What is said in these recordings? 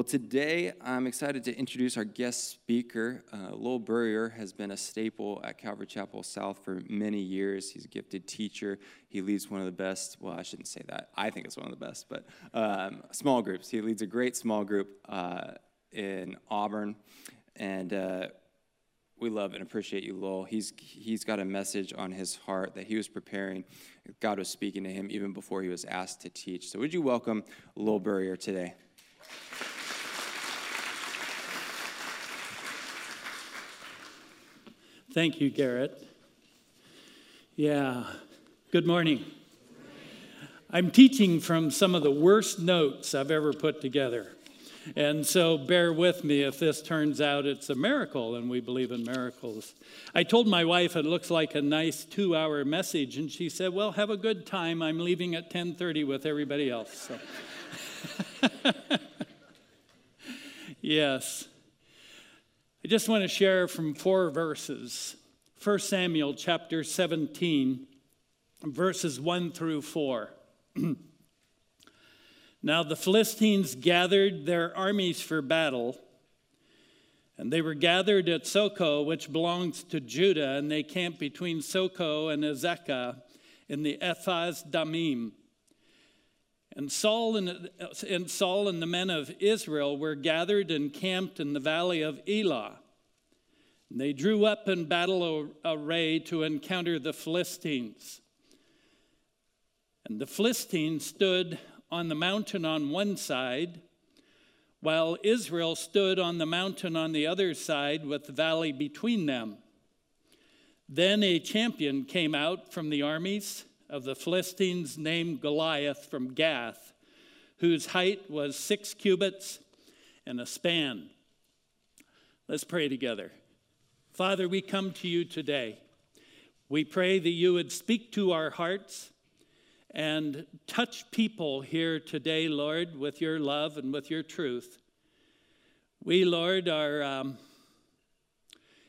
Well, today I'm excited to introduce our guest speaker. Uh, Lowell Burrier has been a staple at Calvary Chapel South for many years. He's a gifted teacher. He leads one of the best, well, I shouldn't say that. I think it's one of the best, but um, small groups. He leads a great small group uh, in Auburn. And uh, we love and appreciate you, Lowell. He's, he's got a message on his heart that he was preparing. God was speaking to him even before he was asked to teach. So, would you welcome Lowell Burrier today? Thank you, Garrett. Yeah, good morning. I'm teaching from some of the worst notes I've ever put together. And so bear with me if this turns out it's a miracle and we believe in miracles. I told my wife it looks like a nice 2-hour message and she said, "Well, have a good time. I'm leaving at 10:30 with everybody else." So. yes. I just want to share from four verses. 1 Samuel chapter 17, verses 1 through 4. now the Philistines gathered their armies for battle, and they were gathered at Socoh, which belongs to Judah, and they camped between Socoh and Azekah in the Ephes-dammim. And Saul and, and Saul and the men of Israel were gathered and camped in the valley of Elah. And they drew up in battle array to encounter the Philistines. And the Philistines stood on the mountain on one side, while Israel stood on the mountain on the other side with the valley between them. Then a champion came out from the armies of the Philistines named Goliath from Gath, whose height was six cubits and a span. Let's pray together. Father, we come to you today. We pray that you would speak to our hearts and touch people here today, Lord, with your love and with your truth. We, Lord, are um,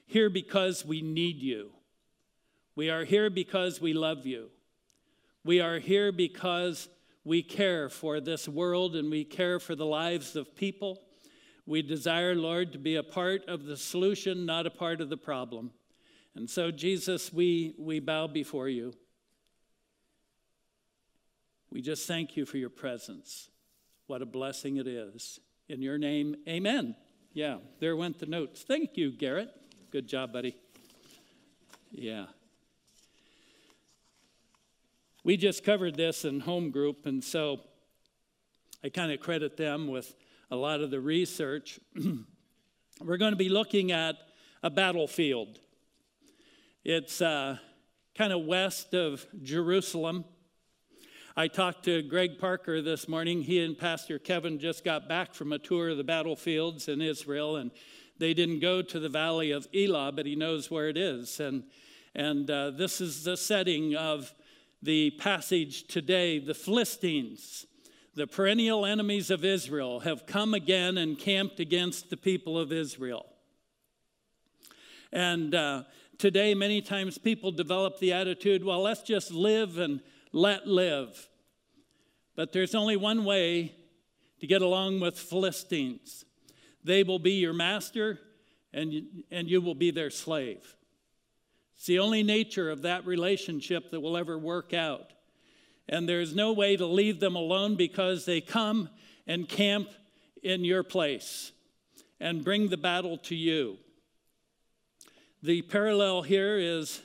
here because we need you. We are here because we love you. We are here because we care for this world and we care for the lives of people. We desire, Lord, to be a part of the solution, not a part of the problem. And so, Jesus, we, we bow before you. We just thank you for your presence. What a blessing it is. In your name, amen. Yeah, there went the notes. Thank you, Garrett. Good job, buddy. Yeah. We just covered this in home group, and so I kind of credit them with a lot of the research. We're going to be looking at a battlefield. It's uh, kind of west of Jerusalem. I talked to Greg Parker this morning. He and Pastor Kevin just got back from a tour of the battlefields in Israel, and they didn't go to the valley of Elah, but he knows where it is. And, and uh, this is the setting of the passage today the Philistines, the perennial enemies of Israel, have come again and camped against the people of Israel. And uh, today, many times people develop the attitude well, let's just live and let live. But there's only one way to get along with Philistines they will be your master, and you, and you will be their slave. It's the only nature of that relationship that will ever work out. And there's no way to leave them alone because they come and camp in your place and bring the battle to you. The parallel here is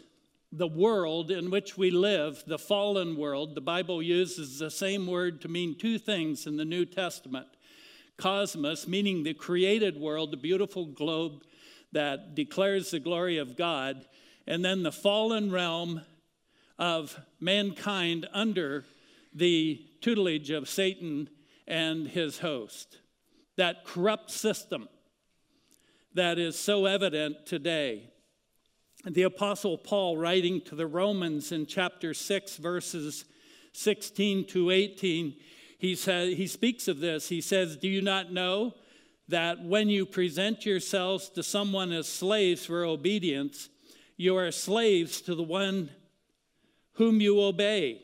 the world in which we live, the fallen world. The Bible uses the same word to mean two things in the New Testament cosmos, meaning the created world, the beautiful globe that declares the glory of God, and then the fallen realm of mankind under the tutelage of Satan and his host. That corrupt system that is so evident today. The Apostle Paul, writing to the Romans in chapter 6, verses 16 to 18, he, says, he speaks of this. He says, Do you not know that when you present yourselves to someone as slaves for obedience, you are slaves to the one whom you obey,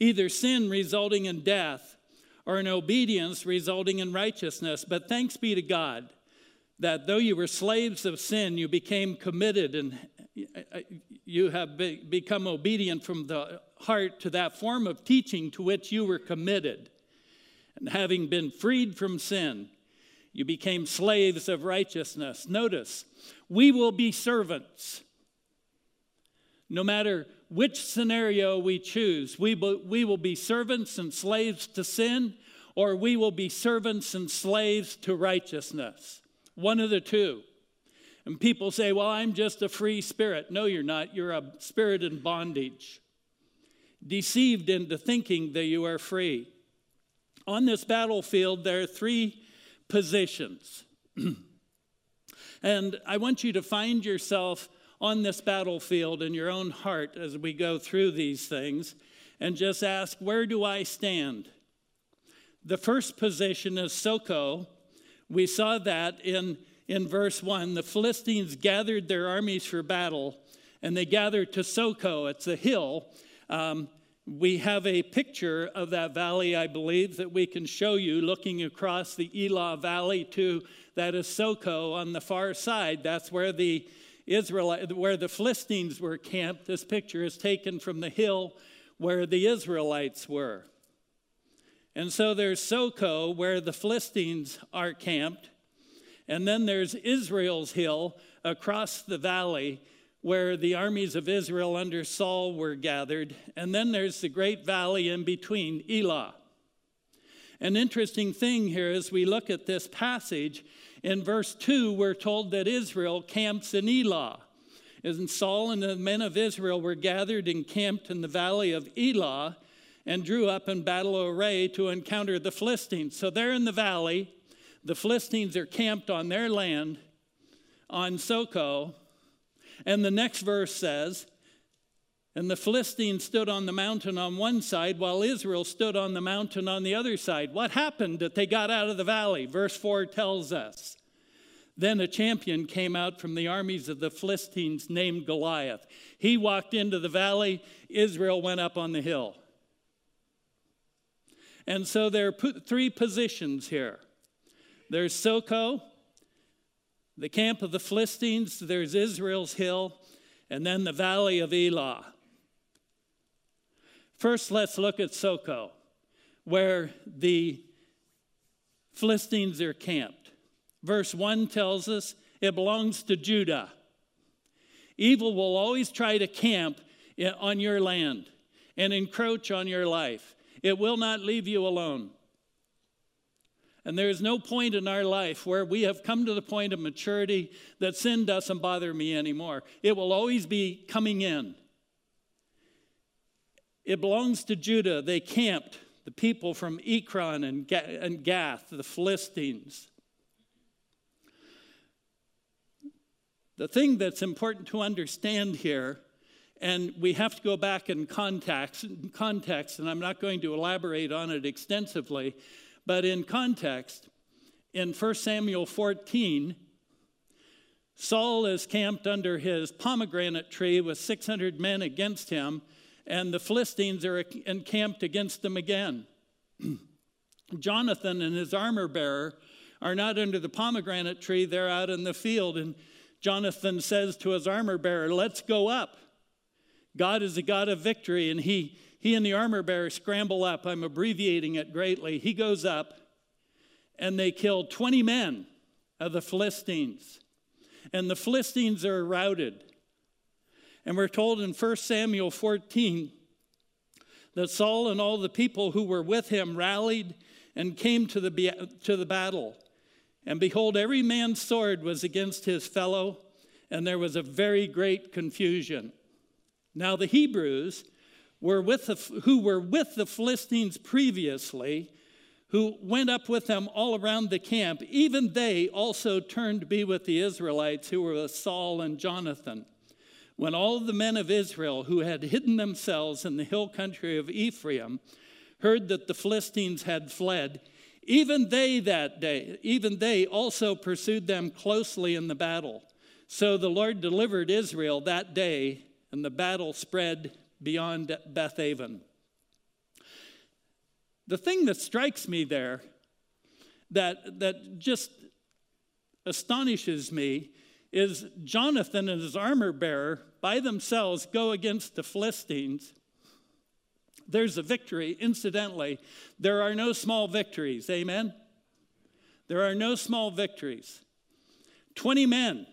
either sin resulting in death or an obedience resulting in righteousness. But thanks be to God that though you were slaves of sin, you became committed and uh, you have become obedient from the heart to that form of teaching to which you were committed. And having been freed from sin, you became slaves of righteousness. Notice, we will be servants. No matter which scenario we choose, we, we will be servants and slaves to sin, or we will be servants and slaves to righteousness. One of the two. And people say, well, I'm just a free spirit. No, you're not. You're a spirit in bondage, deceived into thinking that you are free. On this battlefield, there are three positions. and I want you to find yourself on this battlefield in your own heart as we go through these things and just ask, where do I stand? The first position is Soko. We saw that in, in verse 1. The Philistines gathered their armies for battle, and they gathered to Soko. It's a hill. Um, we have a picture of that valley, I believe, that we can show you looking across the Elah Valley to that is Soko on the far side. That's where the Israel, where the Philistines were camped. This picture is taken from the hill where the Israelites were. And so there's Soko, where the Philistines are camped. And then there's Israel's hill across the valley where the armies of Israel under Saul were gathered. And then there's the great valley in between, Elah. An interesting thing here as we look at this passage in verse 2, we're told that Israel camps in Elah. And Saul and the men of Israel were gathered and camped in the valley of Elah and drew up in battle array to encounter the Philistines. So they're in the valley. The Philistines are camped on their land on Soko. And the next verse says, and the Philistines stood on the mountain on one side while Israel stood on the mountain on the other side. What happened that they got out of the valley? Verse 4 tells us. Then a champion came out from the armies of the Philistines named Goliath. He walked into the valley, Israel went up on the hill. And so there are three positions here there's Soko, the camp of the Philistines, there's Israel's hill, and then the valley of Elah. First, let's look at Soko, where the Philistines are camped. Verse 1 tells us it belongs to Judah. Evil will always try to camp on your land and encroach on your life. It will not leave you alone. And there is no point in our life where we have come to the point of maturity that sin doesn't bother me anymore. It will always be coming in. It belongs to Judah. They camped, the people from Ekron and, and Gath, the Philistines. The thing that's important to understand here, and we have to go back in context, context, and I'm not going to elaborate on it extensively, but in context, in 1 Samuel 14, Saul is camped under his pomegranate tree with 600 men against him and the Philistines are encamped against them again. Jonathan and his armor bearer are not under the pomegranate tree, they're out in the field. And Jonathan says to his armor bearer, Let's go up. God is a God of victory. And he, he and the armor bearer scramble up. I'm abbreviating it greatly. He goes up, and they kill 20 men of the Philistines. And the Philistines are routed. And we're told in 1 Samuel 14 that Saul and all the people who were with him rallied and came to the, to the battle. And behold, every man's sword was against his fellow, and there was a very great confusion. Now, the Hebrews were with the, who were with the Philistines previously, who went up with them all around the camp, even they also turned to be with the Israelites who were with Saul and Jonathan. When all the men of Israel who had hidden themselves in the hill country of Ephraim heard that the Philistines had fled, even they that day, even they also pursued them closely in the battle. So the Lord delivered Israel that day, and the battle spread beyond Bethaven. the thing that strikes me there that, that just astonishes me is Jonathan and his armor bearer by themselves go against the Philistines. There's a victory. Incidentally, there are no small victories. Amen? There are no small victories. 20 men.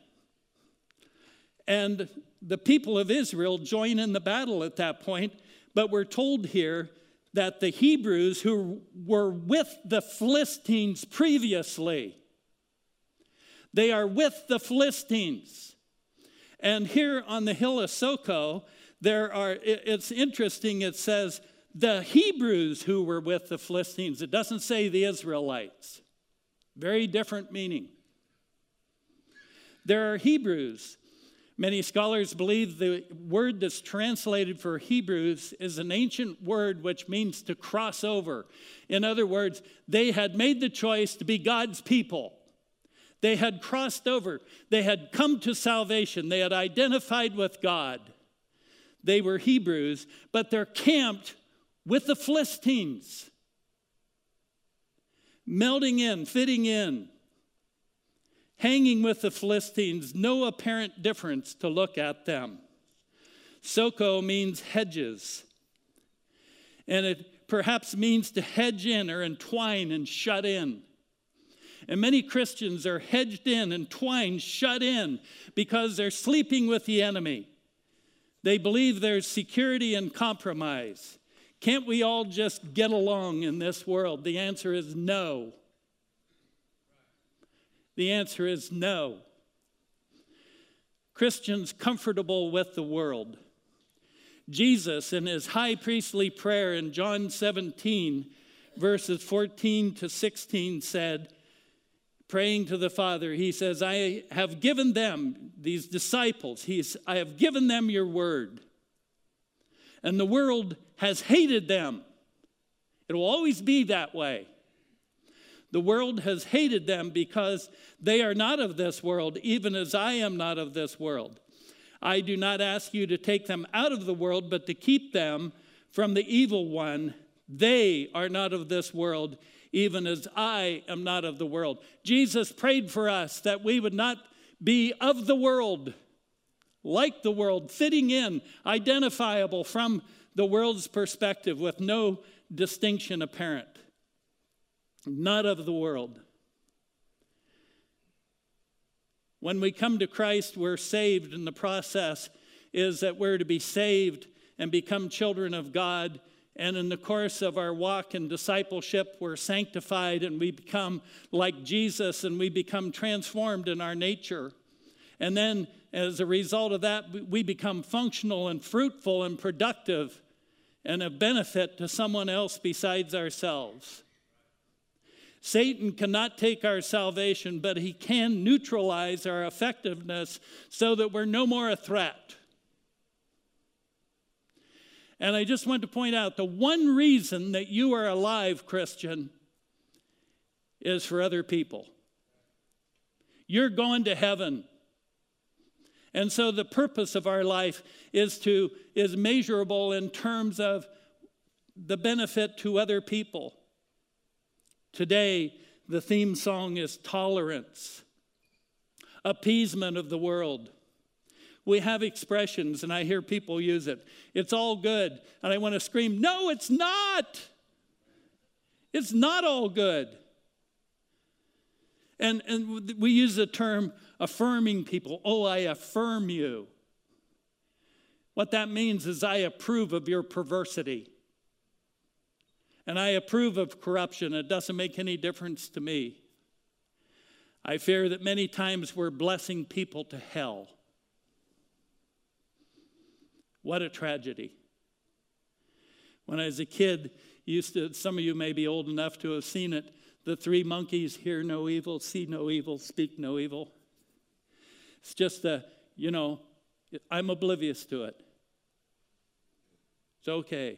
And the people of Israel join in the battle at that point, but we're told here that the Hebrews who were with the Philistines previously, they are with the Philistines. And here on the hill of Soko, there are, it's interesting, it says the Hebrews who were with the Philistines. It doesn't say the Israelites. Very different meaning. There are Hebrews. Many scholars believe the word that's translated for Hebrews is an ancient word which means to cross over. In other words, they had made the choice to be God's people. They had crossed over. They had come to salvation. They had identified with God. They were Hebrews, but they're camped with the Philistines, melding in, fitting in, hanging with the Philistines, no apparent difference to look at them. Soko means hedges, and it perhaps means to hedge in or entwine and shut in. And many Christians are hedged in, entwined, shut in because they're sleeping with the enemy. They believe there's security and compromise. Can't we all just get along in this world? The answer is no. The answer is no. Christians comfortable with the world. Jesus, in his high priestly prayer in John 17, verses 14 to 16, said, praying to the Father, he says, I have given them, these disciples, he's, I have given them your word and the world has hated them. It will always be that way. The world has hated them because they are not of this world, even as I am not of this world. I do not ask you to take them out of the world, but to keep them from the evil one. They are not of this world, even as I am not of the world. Jesus prayed for us that we would not be of the world like the world, fitting in, identifiable from the world's perspective with no distinction apparent. Not of the world. When we come to Christ, we're saved, and the process is that we're to be saved and become children of God. And in the course of our walk and discipleship, we're sanctified and we become like Jesus and we become transformed in our nature. And then as a result of that, we become functional and fruitful and productive and of benefit to someone else besides ourselves. Satan cannot take our salvation, but he can neutralize our effectiveness so that we're no more a threat. And I just want to point out the one reason that you are alive, Christian, is for other people. You're going to heaven. And so the purpose of our life is to is measurable in terms of the benefit to other people. Today, the theme song is tolerance, appeasement of the world. We have expressions, and I hear people use it. It's all good. And I want to scream, No, it's not. It's not all good. And, and we use the term affirming people. Oh, I affirm you. What that means is I approve of your perversity. And I approve of corruption. It doesn't make any difference to me. I fear that many times we're blessing people to hell. What a tragedy. When I was a kid, used to, some of you may be old enough to have seen it, the three monkeys hear no evil, see no evil, speak no evil. It's just a, you know, I'm oblivious to it. It's okay.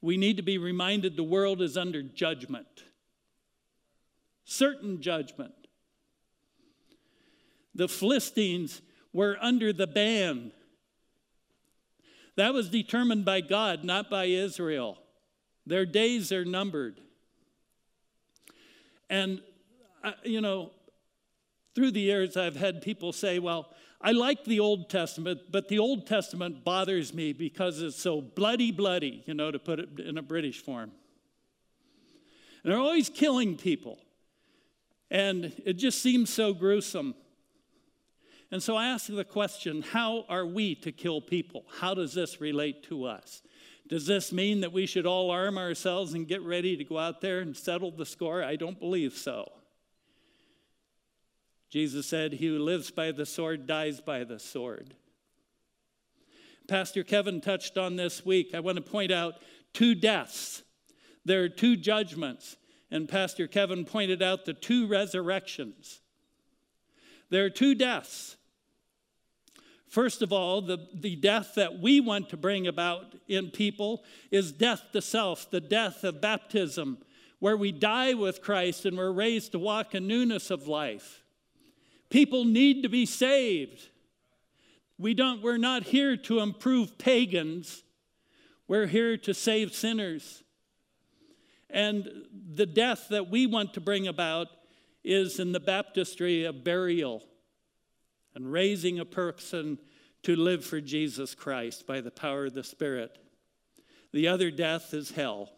We need to be reminded the world is under judgment, certain judgment. The Philistines were under the ban. That was determined by God, not by Israel. Their days are numbered. And, you know, through the years, I've had people say, well, I like the Old Testament, but the Old Testament bothers me because it's so bloody, bloody, you know, to put it in a British form. And they're always killing people. And it just seems so gruesome. And so I ask the question how are we to kill people? How does this relate to us? Does this mean that we should all arm ourselves and get ready to go out there and settle the score? I don't believe so. Jesus said, He who lives by the sword dies by the sword. Pastor Kevin touched on this week. I want to point out two deaths. There are two judgments, and Pastor Kevin pointed out the two resurrections. There are two deaths. First of all, the, the death that we want to bring about in people is death to self, the death of baptism, where we die with Christ and we're raised to walk in newness of life. People need to be saved. We don't, we're not here to improve pagans, we're here to save sinners. And the death that we want to bring about is in the baptistry of burial and raising a person to live for Jesus Christ by the power of the Spirit. The other death is hell,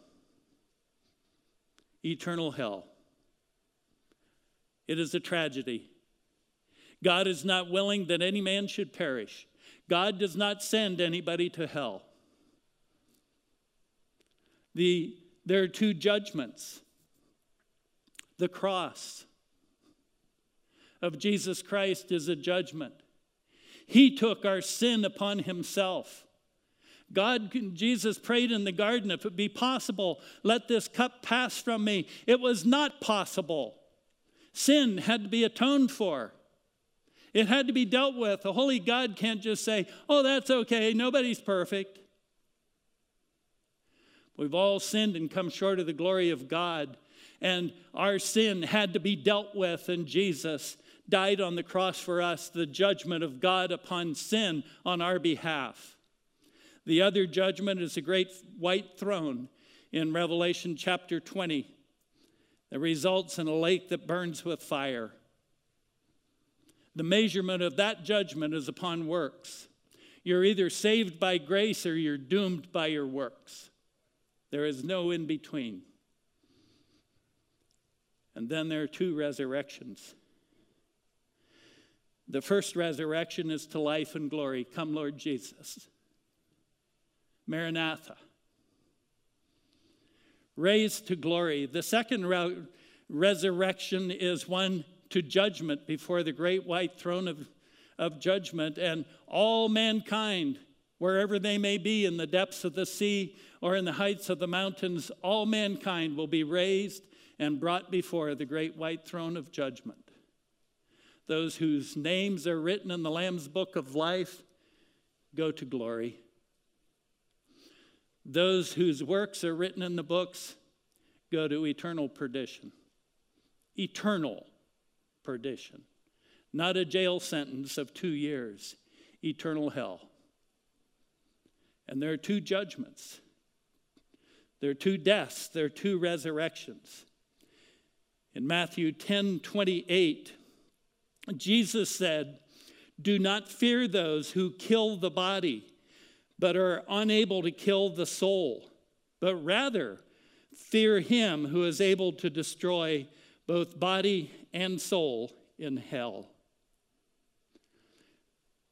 eternal hell. It is a tragedy. God is not willing that any man should perish. God does not send anybody to hell. The, there are two judgments the cross of Jesus Christ is a judgment. He took our sin upon himself. God, Jesus prayed in the garden, if it be possible, let this cup pass from me. It was not possible. Sin had to be atoned for. It had to be dealt with. The holy God can't just say, oh, that's okay, nobody's perfect. We've all sinned and come short of the glory of God, and our sin had to be dealt with, and Jesus died on the cross for us, the judgment of God upon sin on our behalf. The other judgment is a great white throne in Revelation chapter 20 that results in a lake that burns with fire. The measurement of that judgment is upon works. You're either saved by grace or you're doomed by your works. There is no in between. And then there are two resurrections. The first resurrection is to life and glory. Come, Lord Jesus. Maranatha. Raised to glory. The second re- resurrection is one to judgment before the great white throne of, of judgment, and all mankind, wherever they may be, in the depths of the sea or in the heights of the mountains, all mankind will be raised and brought before the great white throne of judgment those whose names are written in the Lamb's book of life go to glory. Those whose works are written in the books go to eternal perdition. Eternal perdition. Not a jail sentence of two years, eternal hell. And there are two judgments. There are two deaths, there are two resurrections. In Matthew 10 28, Jesus said, Do not fear those who kill the body, but are unable to kill the soul, but rather fear him who is able to destroy both body and soul in hell.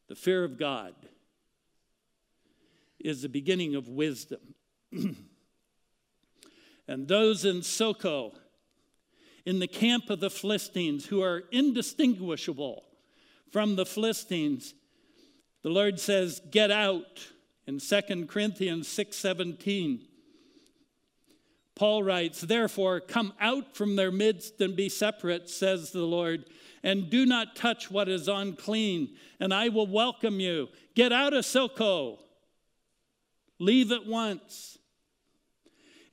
The fear of God is the beginning of wisdom. and those in Socho in the camp of the Philistines who are indistinguishable from the Philistines. The Lord says, "Get out." In 2 Corinthians 6:17. Paul writes, "Therefore come out from their midst and be separate," says the Lord, "and do not touch what is unclean, and I will welcome you. Get out of Socho. Leave at once."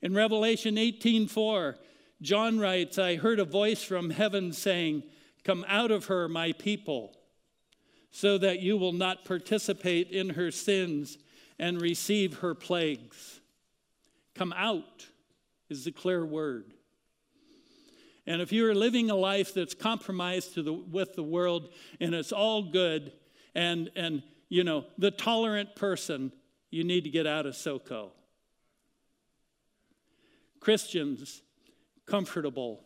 In Revelation 18:4, John writes, I heard a voice from heaven saying, Come out of her, my people, so that you will not participate in her sins and receive her plagues. Come out is the clear word. And if you're living a life that's compromised the, with the world and it's all good and, and, you know, the tolerant person, you need to get out of SoCo. Christians, comfortable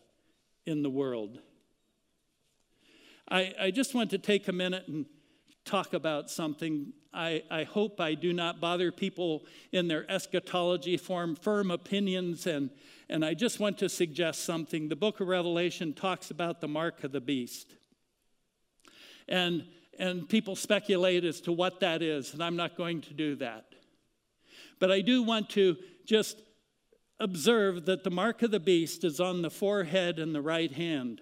in the world. I, I just want to take a minute and talk about something. I, I hope I do not bother people in their eschatology, form firm opinions, and, and I just want to suggest something. The book of Revelation talks about the mark of the beast. And, and people speculate as to what that is, and I'm not going to do that. But I do want to just observe that the mark of the beast is on the forehead and the right hand.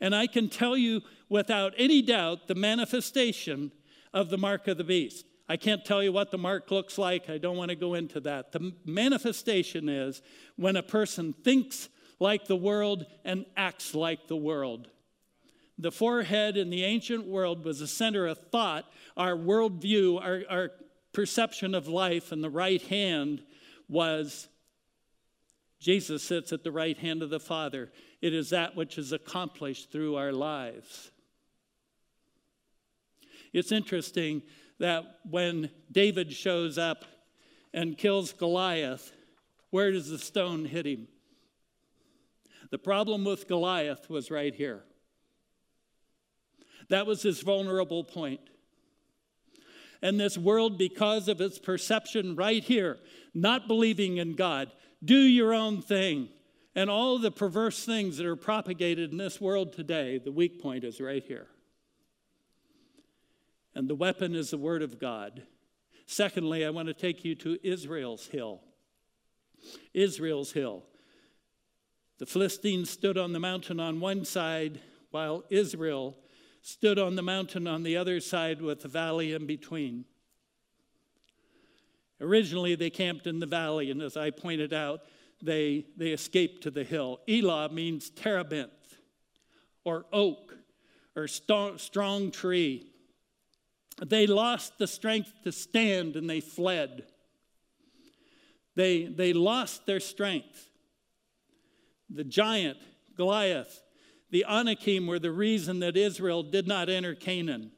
And I can tell you without any doubt the manifestation of the mark of the beast. I can't tell you what the mark looks like. I don't want to go into that. The manifestation is when a person thinks like the world and acts like the world. The forehead in the ancient world was the center of thought, our worldview, our, our perception of life, and the right hand was Jesus sits at the right hand of the Father. It is that which is accomplished through our lives. It's interesting that when David shows up and kills Goliath, where does the stone hit him? The problem with Goliath was right here. That was his vulnerable point. And this world, because of its perception right here, not believing in God, do your own thing, and all the perverse things that are propagated in this world today, the weak point is right here. And the weapon is the Word of God. Secondly, I want to take you to Israel's hill. Israel's hill. The Philistines stood on the mountain on one side, while Israel stood on the mountain on the other side with the valley in between. Originally, they camped in the valley, and as I pointed out, they, they escaped to the hill. Elah means terebinth, or oak, or st- strong tree. They lost the strength to stand and they fled. They, they lost their strength. The giant, Goliath, the Anakim were the reason that Israel did not enter Canaan.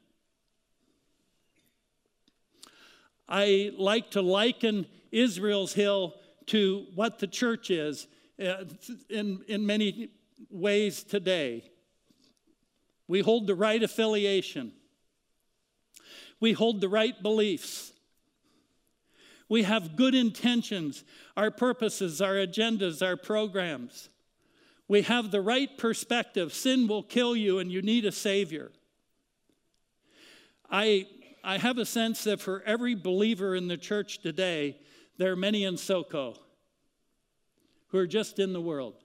I like to liken Israel's hill to what the church is uh, in, in many ways today. We hold the right affiliation, we hold the right beliefs. We have good intentions, our purposes, our agendas, our programs. We have the right perspective. Sin will kill you, and you need a Savior. I I have a sense that for every believer in the church today, there are many in SoCo who are just in the world.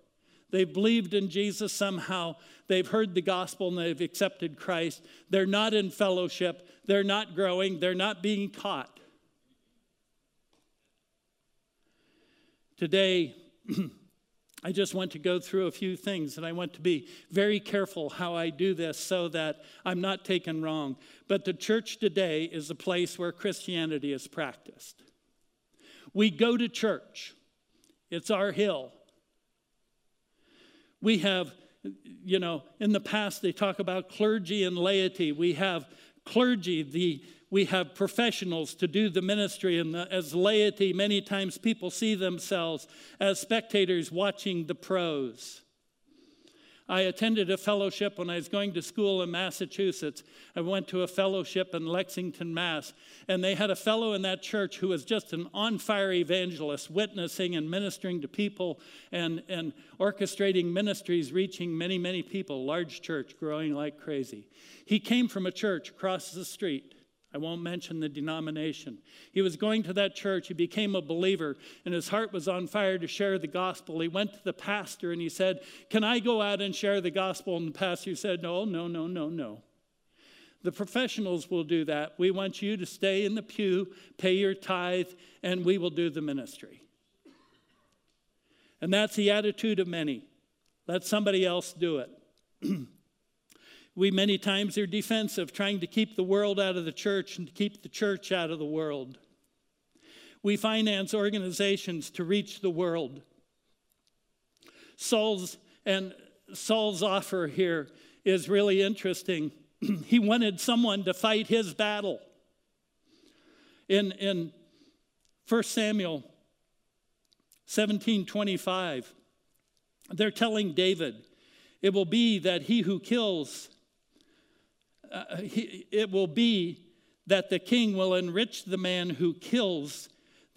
They've believed in Jesus somehow. They've heard the gospel and they've accepted Christ. They're not in fellowship. They're not growing. They're not being taught. Today, I just want to go through a few things, and I want to be very careful how I do this so that I'm not taken wrong. But the church today is a place where Christianity is practiced. We go to church, it's our hill. We have, you know, in the past they talk about clergy and laity. We have clergy, the we have professionals to do the ministry, and the, as laity, many times people see themselves as spectators watching the pros. I attended a fellowship when I was going to school in Massachusetts. I went to a fellowship in Lexington, Mass. And they had a fellow in that church who was just an on fire evangelist, witnessing and ministering to people and, and orchestrating ministries, reaching many, many people, large church growing like crazy. He came from a church across the street. I won't mention the denomination. He was going to that church. He became a believer, and his heart was on fire to share the gospel. He went to the pastor and he said, Can I go out and share the gospel? And the pastor said, No, no, no, no, no. The professionals will do that. We want you to stay in the pew, pay your tithe, and we will do the ministry. And that's the attitude of many. Let somebody else do it. We many times are defensive, trying to keep the world out of the church and to keep the church out of the world. We finance organizations to reach the world. Saul's and Saul's offer here is really interesting. he wanted someone to fight his battle. In, in 1 Samuel 17:25, they're telling David, it will be that he who kills, uh, he, it will be that the king will enrich the man who kills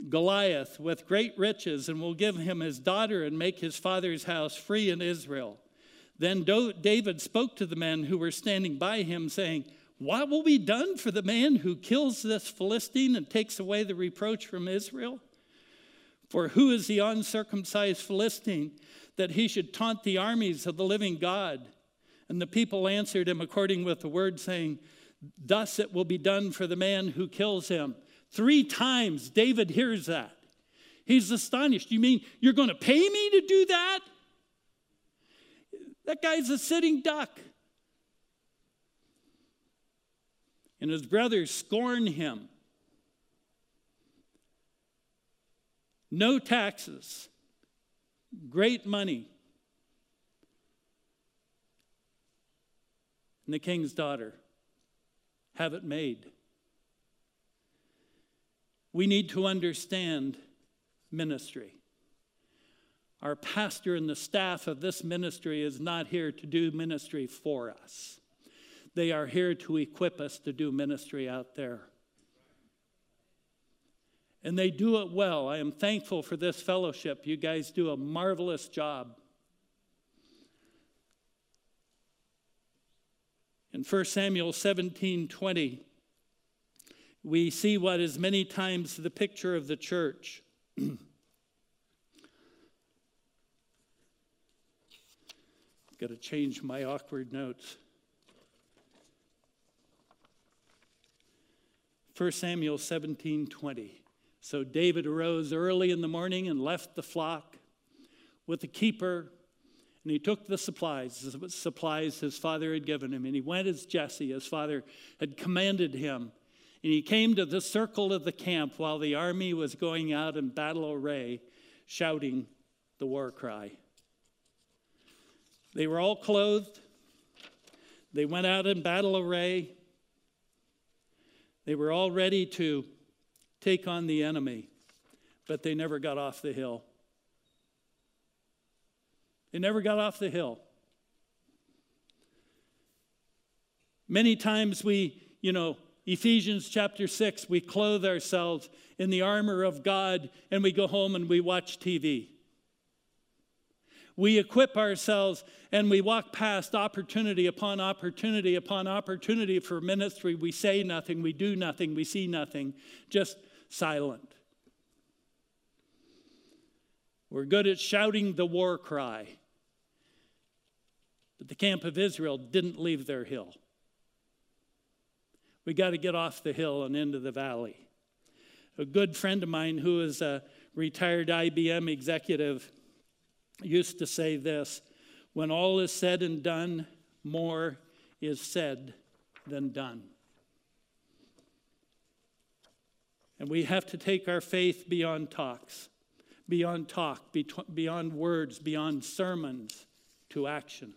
Goliath with great riches and will give him his daughter and make his father's house free in Israel. Then David spoke to the men who were standing by him, saying, What will be done for the man who kills this Philistine and takes away the reproach from Israel? For who is the uncircumcised Philistine that he should taunt the armies of the living God? And the people answered him according with the word, saying, Thus it will be done for the man who kills him. Three times David hears that. He's astonished. You mean you're going to pay me to do that? That guy's a sitting duck. And his brothers scorn him. No taxes, great money. And the king's daughter, have it made. We need to understand ministry. Our pastor and the staff of this ministry is not here to do ministry for us. They are here to equip us to do ministry out there. And they do it well. I am thankful for this fellowship. You guys do a marvelous job. In 1 Samuel 17 20, we see what is many times the picture of the church. Got to change my awkward notes. 1 Samuel 17 20. So David arose early in the morning and left the flock with the keeper, and he took the supplies, the supplies his father had given him, and he went as Jesse, his father had commanded him. And he came to the circle of the camp while the army was going out in battle array, shouting the war cry. They were all clothed. They went out in battle array. They were all ready to take on the enemy, but they never got off the hill. They never got off the hill. Many times we, you know, Ephesians chapter 6, we clothe ourselves in the armor of God and we go home and we watch TV. We equip ourselves and we walk past opportunity upon opportunity upon opportunity for ministry. We say nothing, we do nothing, we see nothing, just silent. We're good at shouting the war cry. But the camp of Israel didn't leave their hill. We got to get off the hill and into the valley. A good friend of mine who is a retired IBM executive used to say this when all is said and done, more is said than done. And we have to take our faith beyond talks, beyond talk, beyond words, beyond sermons to action.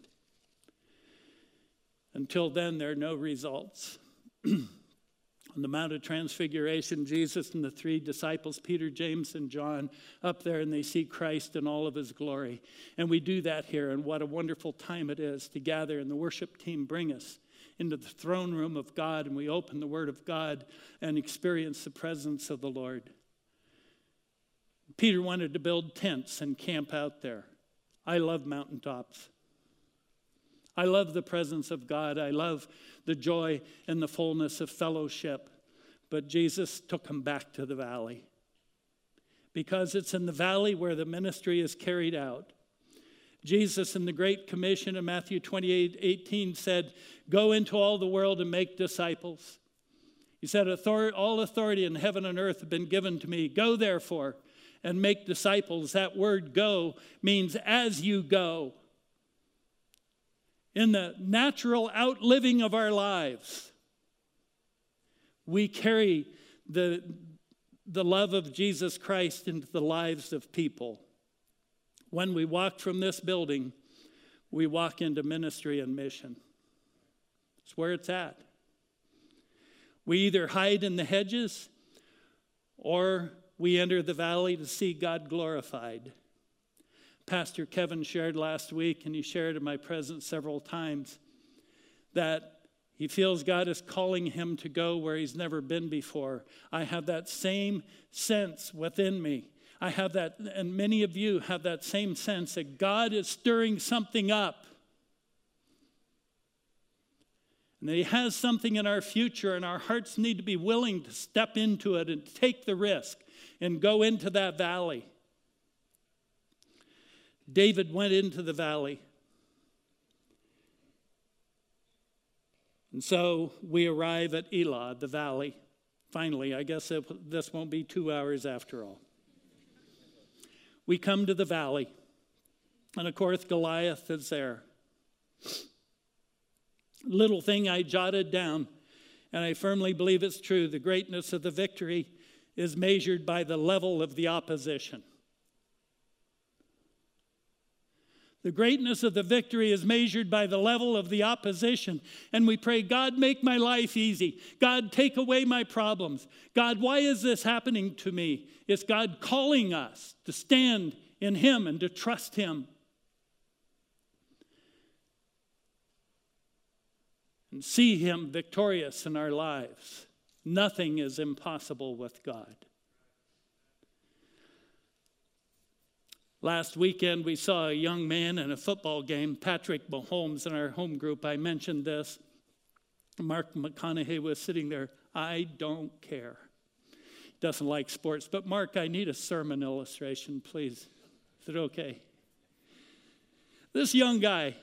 Until then, there are no results. on the Mount of Transfiguration, Jesus and the three disciples, Peter, James, and John, up there and they see Christ in all of his glory. And we do that here, and what a wonderful time it is to gather, and the worship team bring us into the throne room of God, and we open the Word of God and experience the presence of the Lord. Peter wanted to build tents and camp out there. I love mountaintops. I love the presence of God. I love the joy and the fullness of fellowship. But Jesus took him back to the valley because it's in the valley where the ministry is carried out. Jesus in the Great Commission in Matthew 28 18 said, Go into all the world and make disciples. He said, All authority in heaven and earth have been given to me. Go therefore and make disciples. That word go means as you go in the natural outliving of our lives, we carry the, the love of Jesus Christ into the lives of people. When we walk from this building, we walk into ministry and mission. It's where it's at. We either hide in the hedges or we enter the valley to see God glorified. Pastor Kevin shared last week, and he shared in my presence several times, that he feels God is calling him to go where he's never been before. I have that same sense within me. I have that, and many of you have that same sense that God is stirring something up. And that He has something in our future, and our hearts need to be willing to step into it and take the risk and go into that valley. David went into the valley. And so we arrive at Elah, the valley. Finally, I guess it, this won't be two hours after all. We come to the valley, and of course, Goliath is there. Little thing I jotted down, and I firmly believe it's true the greatness of the victory is measured by the level of the opposition. The greatness of the victory is measured by the level of the opposition. And we pray, God, make my life easy. God, take away my problems. God, why is this happening to me? It's God calling us to stand in Him and to trust Him. And see Him victorious in our lives. Nothing is impossible with God. Last weekend, we saw a young man in a football game, Patrick Mahomes, in our home group. I mentioned this. Mark McConaughey was sitting there. I don't care. Doesn't like sports. But, Mark, I need a sermon illustration, please. Is it okay? This young guy,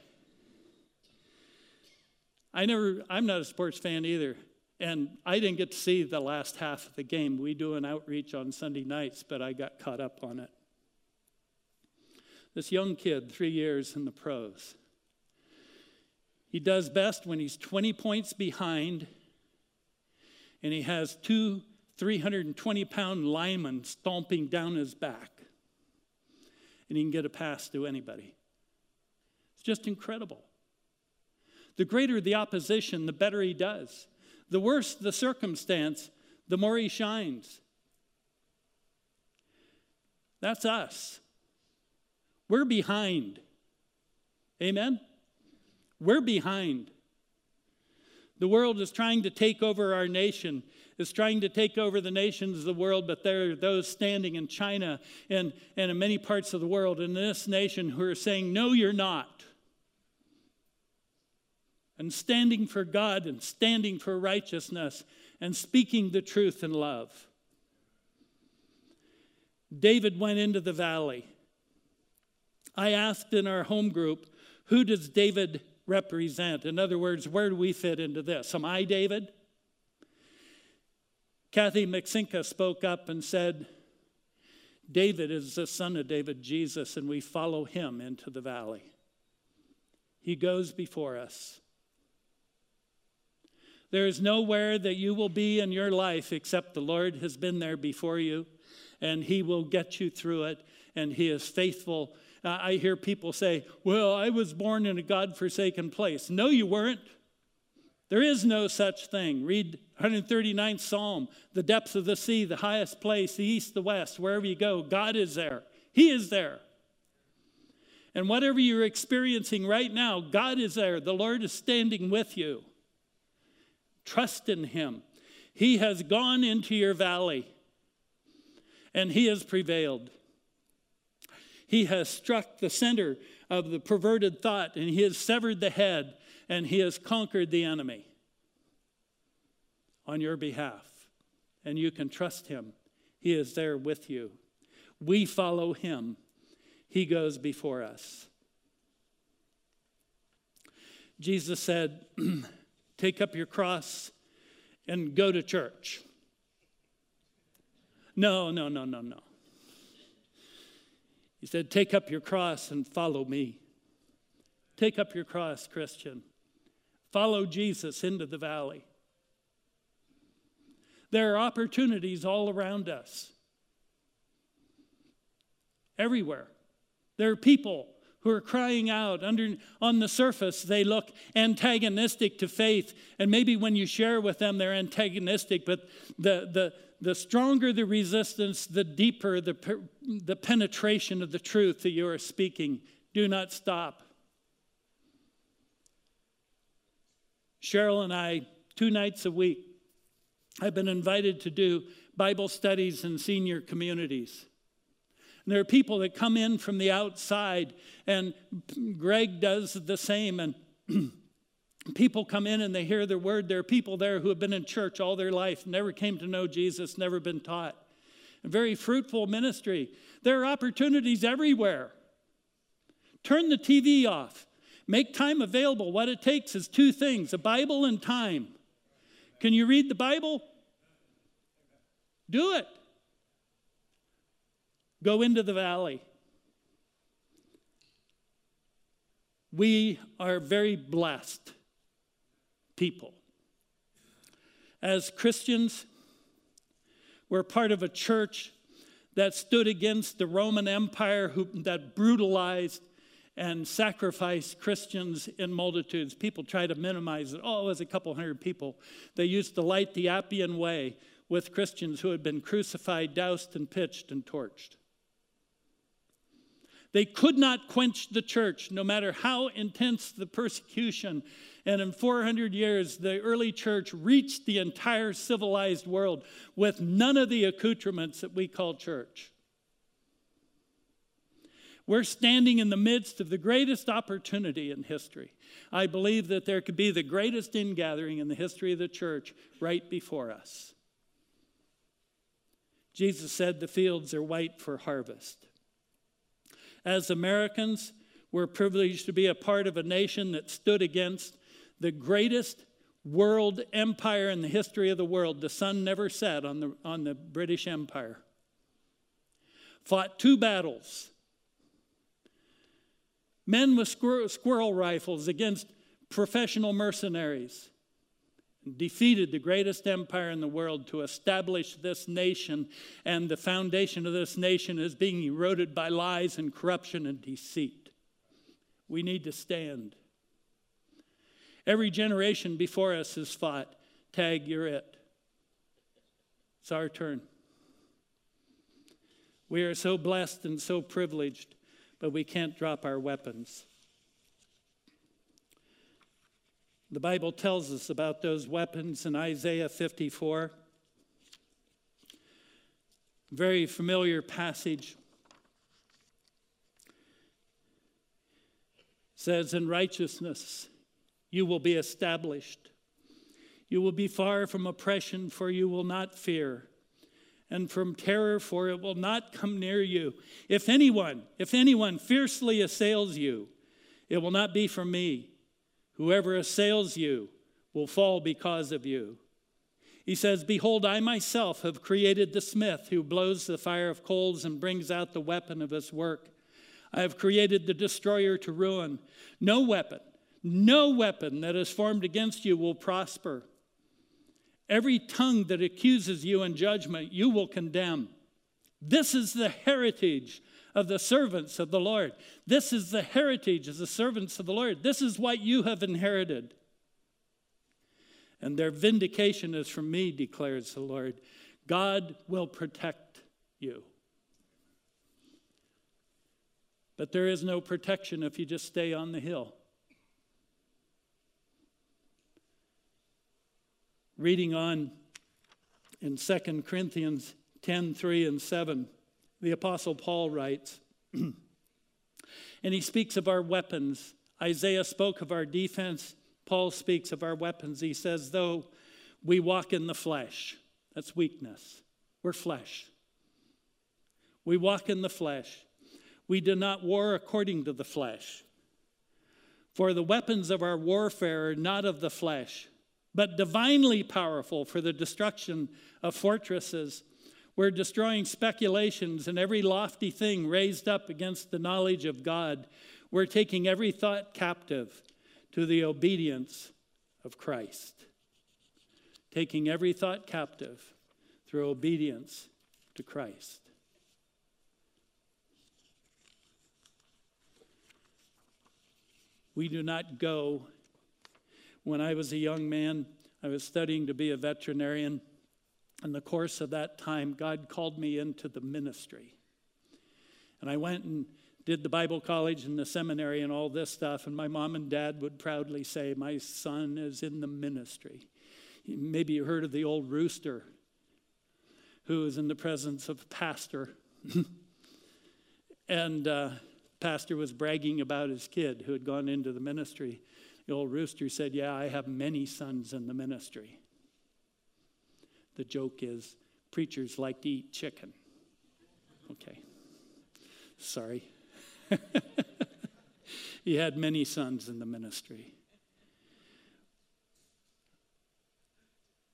I never, I'm not a sports fan either. And I didn't get to see the last half of the game. We do an outreach on Sunday nights, but I got caught up on it. This young kid, three years in the pros. He does best when he's 20 points behind and he has two 320 pound linemen stomping down his back. And he can get a pass to anybody. It's just incredible. The greater the opposition, the better he does. The worse the circumstance, the more he shines. That's us. We're behind. Amen? We're behind. The world is trying to take over our nation, is trying to take over the nations of the world, but there are those standing in China and, and in many parts of the world in this nation who are saying, No, you're not. And standing for God and standing for righteousness and speaking the truth in love. David went into the valley. I asked in our home group, who does David represent? In other words, where do we fit into this? Am I David? Kathy McSinka spoke up and said, David is the son of David, Jesus, and we follow him into the valley. He goes before us. There is nowhere that you will be in your life except the Lord has been there before you, and he will get you through it, and he is faithful I hear people say, Well, I was born in a God forsaken place. No, you weren't. There is no such thing. Read 139th Psalm the depths of the sea, the highest place, the east, the west, wherever you go, God is there. He is there. And whatever you're experiencing right now, God is there. The Lord is standing with you. Trust in Him. He has gone into your valley and He has prevailed. He has struck the center of the perverted thought and he has severed the head and he has conquered the enemy on your behalf. And you can trust him. He is there with you. We follow him, he goes before us. Jesus said, Take up your cross and go to church. No, no, no, no, no. He said, Take up your cross and follow me. Take up your cross, Christian. Follow Jesus into the valley. There are opportunities all around us, everywhere. There are people who are crying out under on the surface they look antagonistic to faith. And maybe when you share with them they're antagonistic but the the the stronger the resistance the deeper the the penetration of the truth that you are speaking. Do not stop. Cheryl and i two nights a week i've been invited to do bible studies in senior communities and there are people that come in from the outside, and Greg does the same. And people come in and they hear the word. There are people there who have been in church all their life, never came to know Jesus, never been taught. A very fruitful ministry. There are opportunities everywhere. Turn the TV off. Make time available. What it takes is two things a Bible and time. Can you read the Bible? Do it. Go into the valley. We are very blessed people. As Christians, we're part of a church that stood against the Roman Empire who, that brutalized and sacrificed Christians in multitudes. People try to minimize it. Oh, it was a couple hundred people. They used to light the Appian Way with Christians who had been crucified, doused, and pitched and torched. They could not quench the church, no matter how intense the persecution. And in 400 years, the early church reached the entire civilized world with none of the accoutrements that we call church. We're standing in the midst of the greatest opportunity in history. I believe that there could be the greatest ingathering in the history of the church right before us. Jesus said the fields are white for harvest. As Americans, we're privileged to be a part of a nation that stood against the greatest world empire in the history of the world. The sun never set on the, on the British Empire. Fought two battles. Men with squirrel, squirrel rifles against professional mercenaries defeated the greatest empire in the world to establish this nation, and the foundation of this nation is being eroded by lies and corruption and deceit. We need to stand. Every generation before us has fought. Tag, you're it. It's our turn. We are so blessed and so privileged, but we can't drop our weapons. The Bible tells us about those weapons in Isaiah 54. Very familiar passage. says, In righteousness you will be established. You will be far from oppression, for you will not fear, and from terror, for it will not come near you. If anyone, if anyone fiercely assails you, it will not be from me. Whoever assails you will fall because of you. He says, Behold, I myself have created the smith who blows the fire of coals and brings out the weapon of his work. I have created the destroyer to ruin. No weapon, no weapon that is formed against you will prosper. Every tongue that accuses you in judgment, you will condemn. This is the heritage of the servants of the Lord. This is the heritage of the servants of the Lord. This is what you have inherited. And their vindication is from me, declares the Lord. God will protect you. But there is no protection if you just stay on the hill. Reading on in 2 Corinthians 10 3 and 7 the Apostle Paul writes, and he speaks of our weapons. Isaiah spoke of our defense. Paul speaks of our weapons. He says, though we walk in the flesh, that's weakness. We're flesh. We walk in the flesh. We do not war according to the flesh. For the weapons of our warfare are not of the flesh, but divinely powerful for the destruction of fortresses we're destroying speculations and every lofty thing raised up against the knowledge of God. We're taking every thought captive to the obedience of Christ. Taking every thought captive through obedience to Christ. We do not go. When I was a young man, I was studying to be a veterinarian. In the course of that time, God called me into the ministry. And I went and did the Bible college and the seminary and all this stuff. And my mom and dad would proudly say, My son is in the ministry. Maybe you heard of the old rooster who was in the presence of a pastor. and uh, pastor was bragging about his kid who had gone into the ministry. The old rooster said, Yeah, I have many sons in the ministry. The joke is preachers like to eat chicken. Okay. Sorry. he had many sons in the ministry.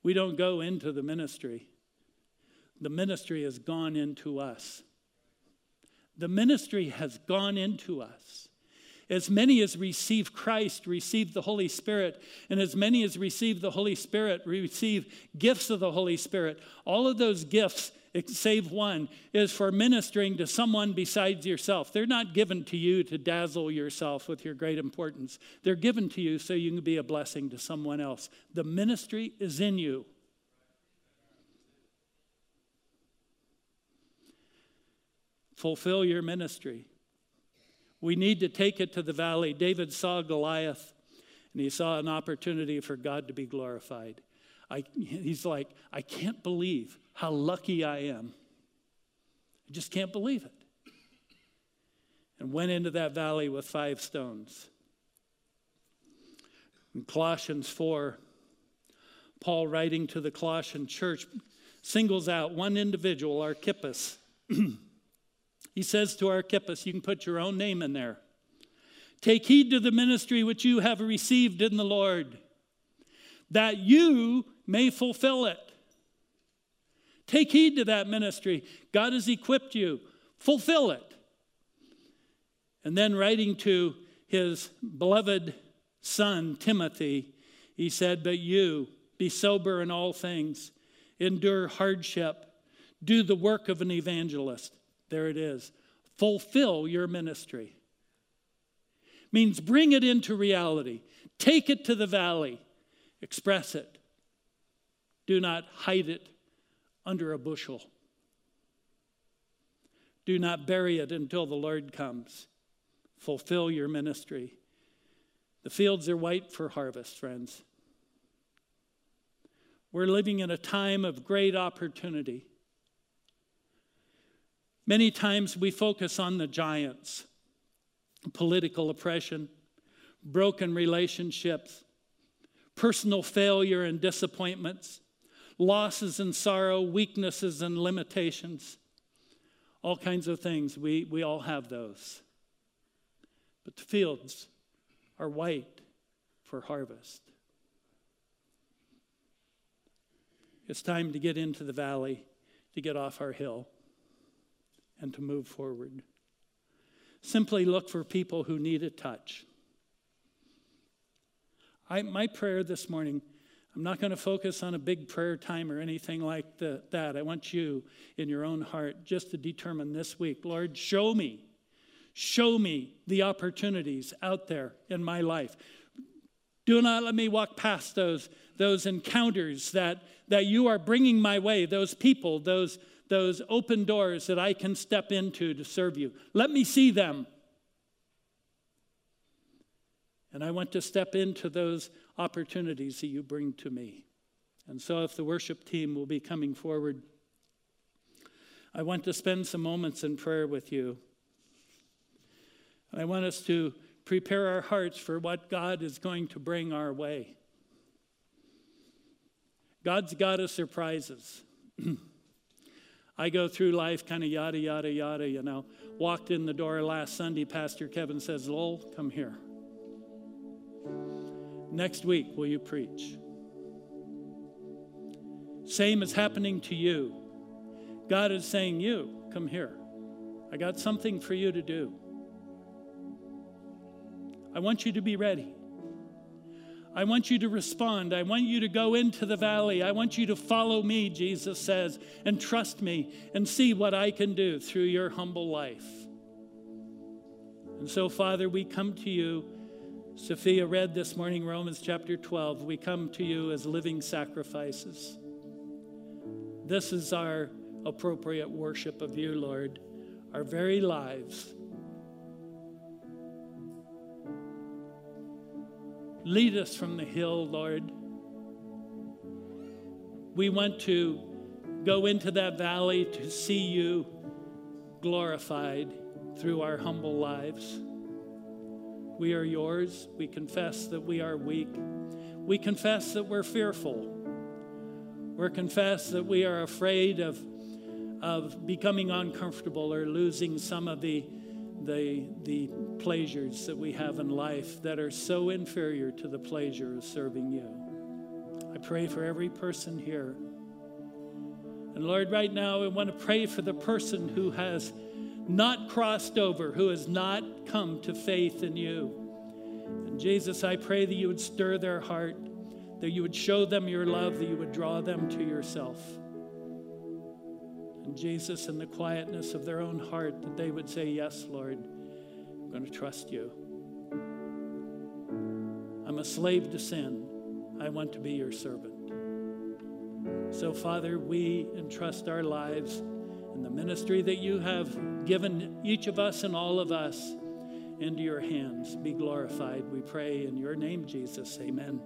We don't go into the ministry, the ministry has gone into us. The ministry has gone into us. As many as receive Christ receive the Holy Spirit, and as many as receive the Holy Spirit receive gifts of the Holy Spirit. All of those gifts, save one, is for ministering to someone besides yourself. They're not given to you to dazzle yourself with your great importance, they're given to you so you can be a blessing to someone else. The ministry is in you. Fulfill your ministry. We need to take it to the valley. David saw Goliath and he saw an opportunity for God to be glorified. I, he's like, I can't believe how lucky I am. I just can't believe it. And went into that valley with five stones. In Colossians 4, Paul, writing to the Colossian church, singles out one individual, Archippus. He says to Archippus, you can put your own name in there. Take heed to the ministry which you have received in the Lord, that you may fulfill it. Take heed to that ministry. God has equipped you. Fulfill it. And then, writing to his beloved son, Timothy, he said, But you, be sober in all things, endure hardship, do the work of an evangelist. There it is. Fulfill your ministry. Means bring it into reality. Take it to the valley. Express it. Do not hide it under a bushel. Do not bury it until the Lord comes. Fulfill your ministry. The fields are white for harvest, friends. We're living in a time of great opportunity. Many times we focus on the giants political oppression, broken relationships, personal failure and disappointments, losses and sorrow, weaknesses and limitations, all kinds of things. We, we all have those. But the fields are white for harvest. It's time to get into the valley, to get off our hill and to move forward. Simply look for people who need a touch. I, my prayer this morning, I'm not going to focus on a big prayer time or anything like the, that. I want you in your own heart just to determine this week Lord, show me, show me the opportunities out there in my life. Do not let me walk past those, those encounters that, that you are bringing my way, those people, those, those open doors that I can step into to serve you. Let me see them. And I want to step into those opportunities that you bring to me. And so, if the worship team will be coming forward, I want to spend some moments in prayer with you. And I want us to prepare our hearts for what God is going to bring our way. God's got us surprises. I go through life kind of yada, yada, yada, you know. Walked in the door last Sunday, Pastor Kevin says, Lowell, come here. Next week, will you preach? Same is happening to you. God is saying, You, come here. I got something for you to do. I want you to be ready. I want you to respond. I want you to go into the valley. I want you to follow me, Jesus says, and trust me and see what I can do through your humble life. And so, Father, we come to you. Sophia read this morning Romans chapter 12. We come to you as living sacrifices. This is our appropriate worship of you, Lord, our very lives Lead us from the hill, Lord. We want to go into that valley to see you glorified through our humble lives. We are yours. We confess that we are weak. We confess that we're fearful. We confess that we are afraid of, of becoming uncomfortable or losing some of the the, the pleasures that we have in life that are so inferior to the pleasure of serving you. I pray for every person here. And Lord, right now, I want to pray for the person who has not crossed over, who has not come to faith in you. And Jesus, I pray that you would stir their heart, that you would show them your love, that you would draw them to yourself. And Jesus, in the quietness of their own heart, that they would say, Yes, Lord, going to trust you. I'm a slave to sin. I want to be your servant. So, Father, we entrust our lives and the ministry that you have given each of us and all of us into your hands. Be glorified, we pray in your name, Jesus. Amen.